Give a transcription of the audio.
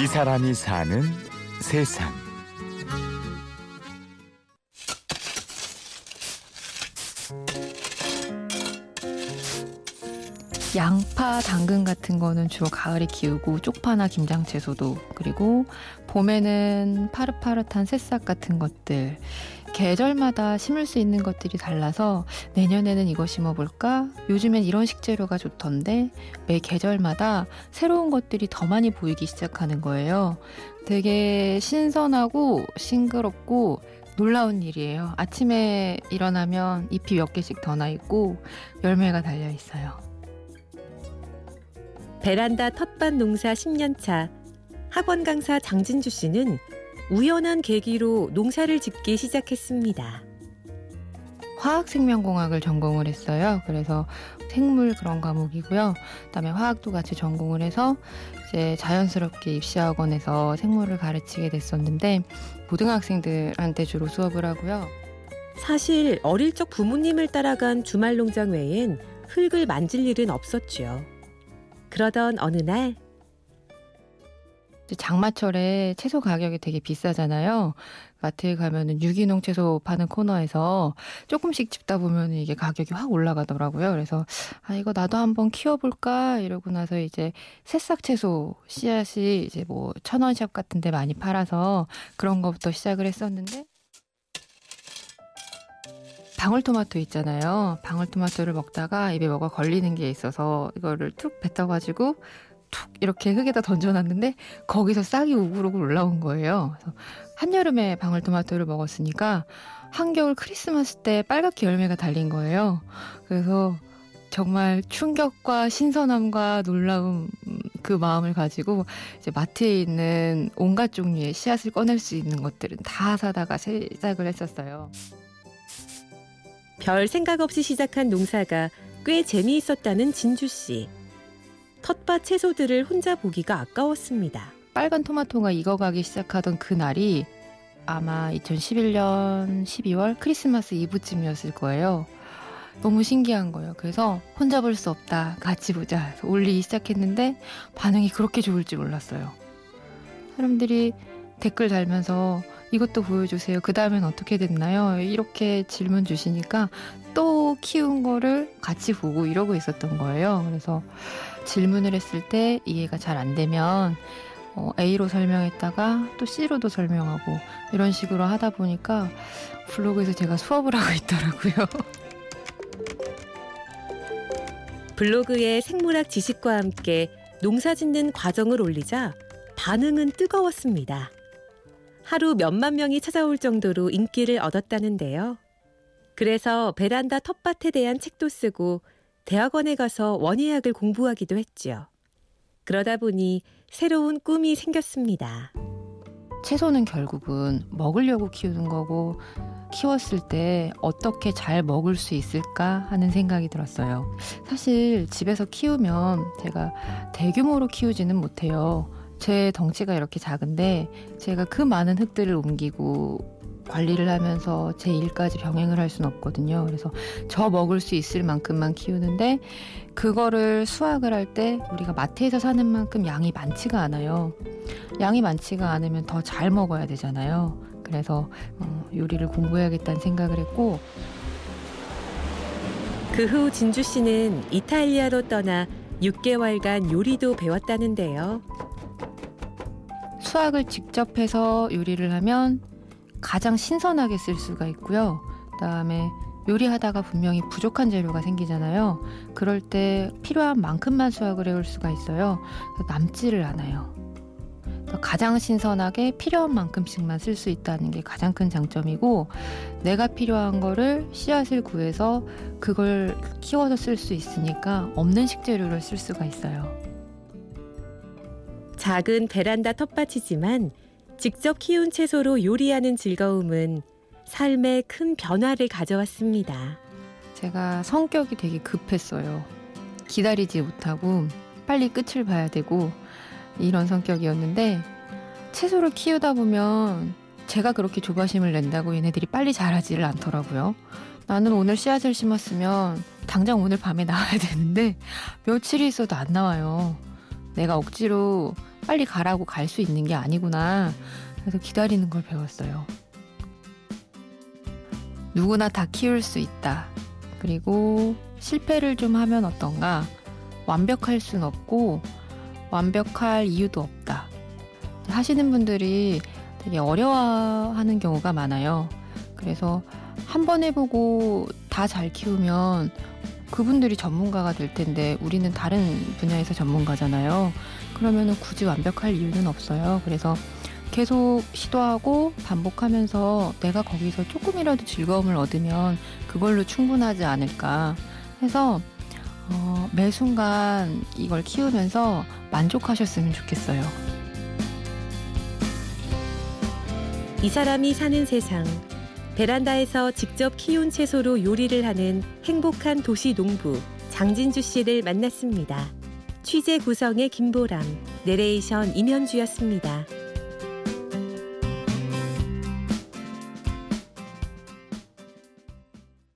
이 사람이 사는 세상. 양파, 당근 같은 거는 주로 가을에 키우고 쪽파나 김장 채소도 그리고 봄에는 파릇파릇한 새싹 같은 것들 계절마다 심을 수 있는 것들이 달라서 내년에는 이거 심어볼까? 요즘엔 이런 식재료가 좋던데 매 계절마다 새로운 것들이 더 많이 보이기 시작하는 거예요. 되게 신선하고 싱그럽고 놀라운 일이에요. 아침에 일어나면 잎이 몇 개씩 더 나 있고 열매가 달려 있어요. 베란다 텃밭 농사 10년차 학원 강사 장진주 씨는 우연한 계기로 농사를 짓기 시작했습니다. 화학생명공학을 전공을 했어요. 그래서 생물 그런 과목이고요. 그다음에 화학도 같이 전공을 해서 이제 자연스럽게 입시학원에서 생물을 가르치게 됐었는데 고등학생들한테 주로 수업을 하고요. 사실 어릴 적 부모님을 따라간 주말 농장 외엔 흙을 만질 일은 없었죠. 그러던 어느 날 장마철에 채소 가격이 되게 비싸잖아요. 마트에 가면은 유기농 채소 파는 코너에서 조금씩 집다 보면 이게 가격이 확 올라가더라고요. 그래서 아 이거 나도 한번 키워볼까 이러고 나서 이제 새싹 채소 씨앗이 이제 뭐 천원샵 같은데 많이 팔아서 그런 거부터 시작을 했었는데 방울토마토 있잖아요. 방울토마토를 먹다가 입에 뭐가 걸리는 게 있어서 이거를 툭 뱉어가지고 툭 이렇게 흙에다 던져놨는데 거기서 싹이 우글우글 올라온 거예요. 그래서 한여름에 방울토마토를 먹었으니까 한겨울 크리스마스 때 빨갛게 열매가 달린 거예요. 그래서 정말 충격과 신선함과 놀라움 그 마음을 가지고 이제 마트에 있는 온갖 종류의 씨앗을 꺼낼 수 있는 것들은 다 사다가 시작을 했었어요. 별 생각 없이 시작한 농사가 꽤 재미있었다는 진주 씨. 텃밭 채소들을 혼자 보기가 아까웠습니다. 빨간 토마토가 익어가기 시작하던 그 날이 아마 2011년 12월 크리스마스 이브쯤이었을 거예요. 너무 신기한 거예요. 그래서 혼자 볼 수 없다. 같이 보자. 올리기 시작했는데 반응이 그렇게 좋을 줄 몰랐어요. 사람들이 댓글 달면서 이것도 보여주세요. 그 다음엔 어떻게 됐나요? 이렇게 질문 주시니까 또 키운 거를 같이 보고 이러고 있었던 거예요. 그래서 질문을 했을 때 이해가 잘 안 되면 어, A로 설명했다가 또 C로도 설명하고 이런 식으로 하다 보니까 블로그에서 제가 수업을 하고 있더라고요. 블로그에 생물학 지식과 함께 농사 짓는 과정을 올리자 반응은 뜨거웠습니다. 하루 몇만 명이 찾아올 정도로 인기를 얻었다는데요. 그래서 베란다 텃밭에 대한 책도 쓰고 대학원에 가서 원예학을 공부하기도 했죠. 그러다 보니 새로운 꿈이 생겼습니다. 채소는 결국은 먹으려고 키우는 거고 키웠을 때 어떻게 잘 먹을 수 있을까 하는 생각이 들었어요. 사실 집에서 키우면 제가 대규모로 키우지는 못해요. 제 덩치가 이렇게 작은데 제가 그 많은 흙들을 옮기고 관리를 하면서 제 일까지 병행을 할 수는 없거든요. 그래서 저 먹을 수 있을 만큼만 키우는데 그거를 수확을 할 때 우리가 마트에서 사는 만큼 양이 많지가 않아요. 양이 많지가 않으면 더 잘 먹어야 되잖아요. 그래서 어, 요리를 공부해야겠다는 생각을 했고 그 후 진주 씨는 이탈리아로 떠나 6개월간 요리도 배웠다는데요. 수학을 직접 해서 요리를 하면 가장 신선하게 쓸 수가 있고요. 그다음에 요리하다가 분명히 부족한 재료가 생기잖아요. 그럴 때 필요한 만큼만 수확을 해올 수가 있어요. 남지를 않아요. 가장 신선하게 필요한 만큼씩만 쓸 수 있다는 게 가장 큰 장점이고 내가 필요한 거를 씨앗을 구해서 그걸 키워서 쓸 수 있으니까 없는 식재료를 쓸 수가 있어요. 작은 베란다 텃밭이지만 직접 키운 채소로 요리하는 즐거움은 삶에 큰 변화를 가져왔습니다. 제가 성격이 되게 급했어요. 기다리지 못하고 빨리 끝을 봐야 되고 이런 성격이었는데 채소를 키우다 보면 제가 그렇게 조바심을 낸다고 얘네들이 빨리 자라지를 않더라고요. 나는 오늘 씨앗을 심었으면 당장 오늘 밤에 나와야 되는데 며칠이 있어도 안 나와요. 내가 억지로 빨리 가라고 갈 수 있는 게 아니구나. 그래서 기다리는 걸 배웠어요. 누구나 다 키울 수 있다. 그리고 실패를 좀 하면 어떤가? 완벽할 순 없고 완벽할 이유도 없다. 하시는 분들이 되게 어려워하는 경우가 많아요. 그래서 한 번 해보고 다 잘 키우면 그분들이 전문가가 될 텐데 우리는 다른 분야에서 전문가잖아요. 그러면 굳이 완벽할 이유는 없어요. 그래서 계속 시도하고 반복하면서 내가 거기서 조금이라도 즐거움을 얻으면 그걸로 충분하지 않을까 해서 어, 매 순간 이걸 키우면서 만족하셨으면 좋겠어요. 이 사람이 사는 세상. 베란다에서 직접 키운 채소로 요리를 하는 행복한 도시 농부 장진주 씨를 만났습니다. 취재 구성의 김보람, 내레이션 임현주였습니다.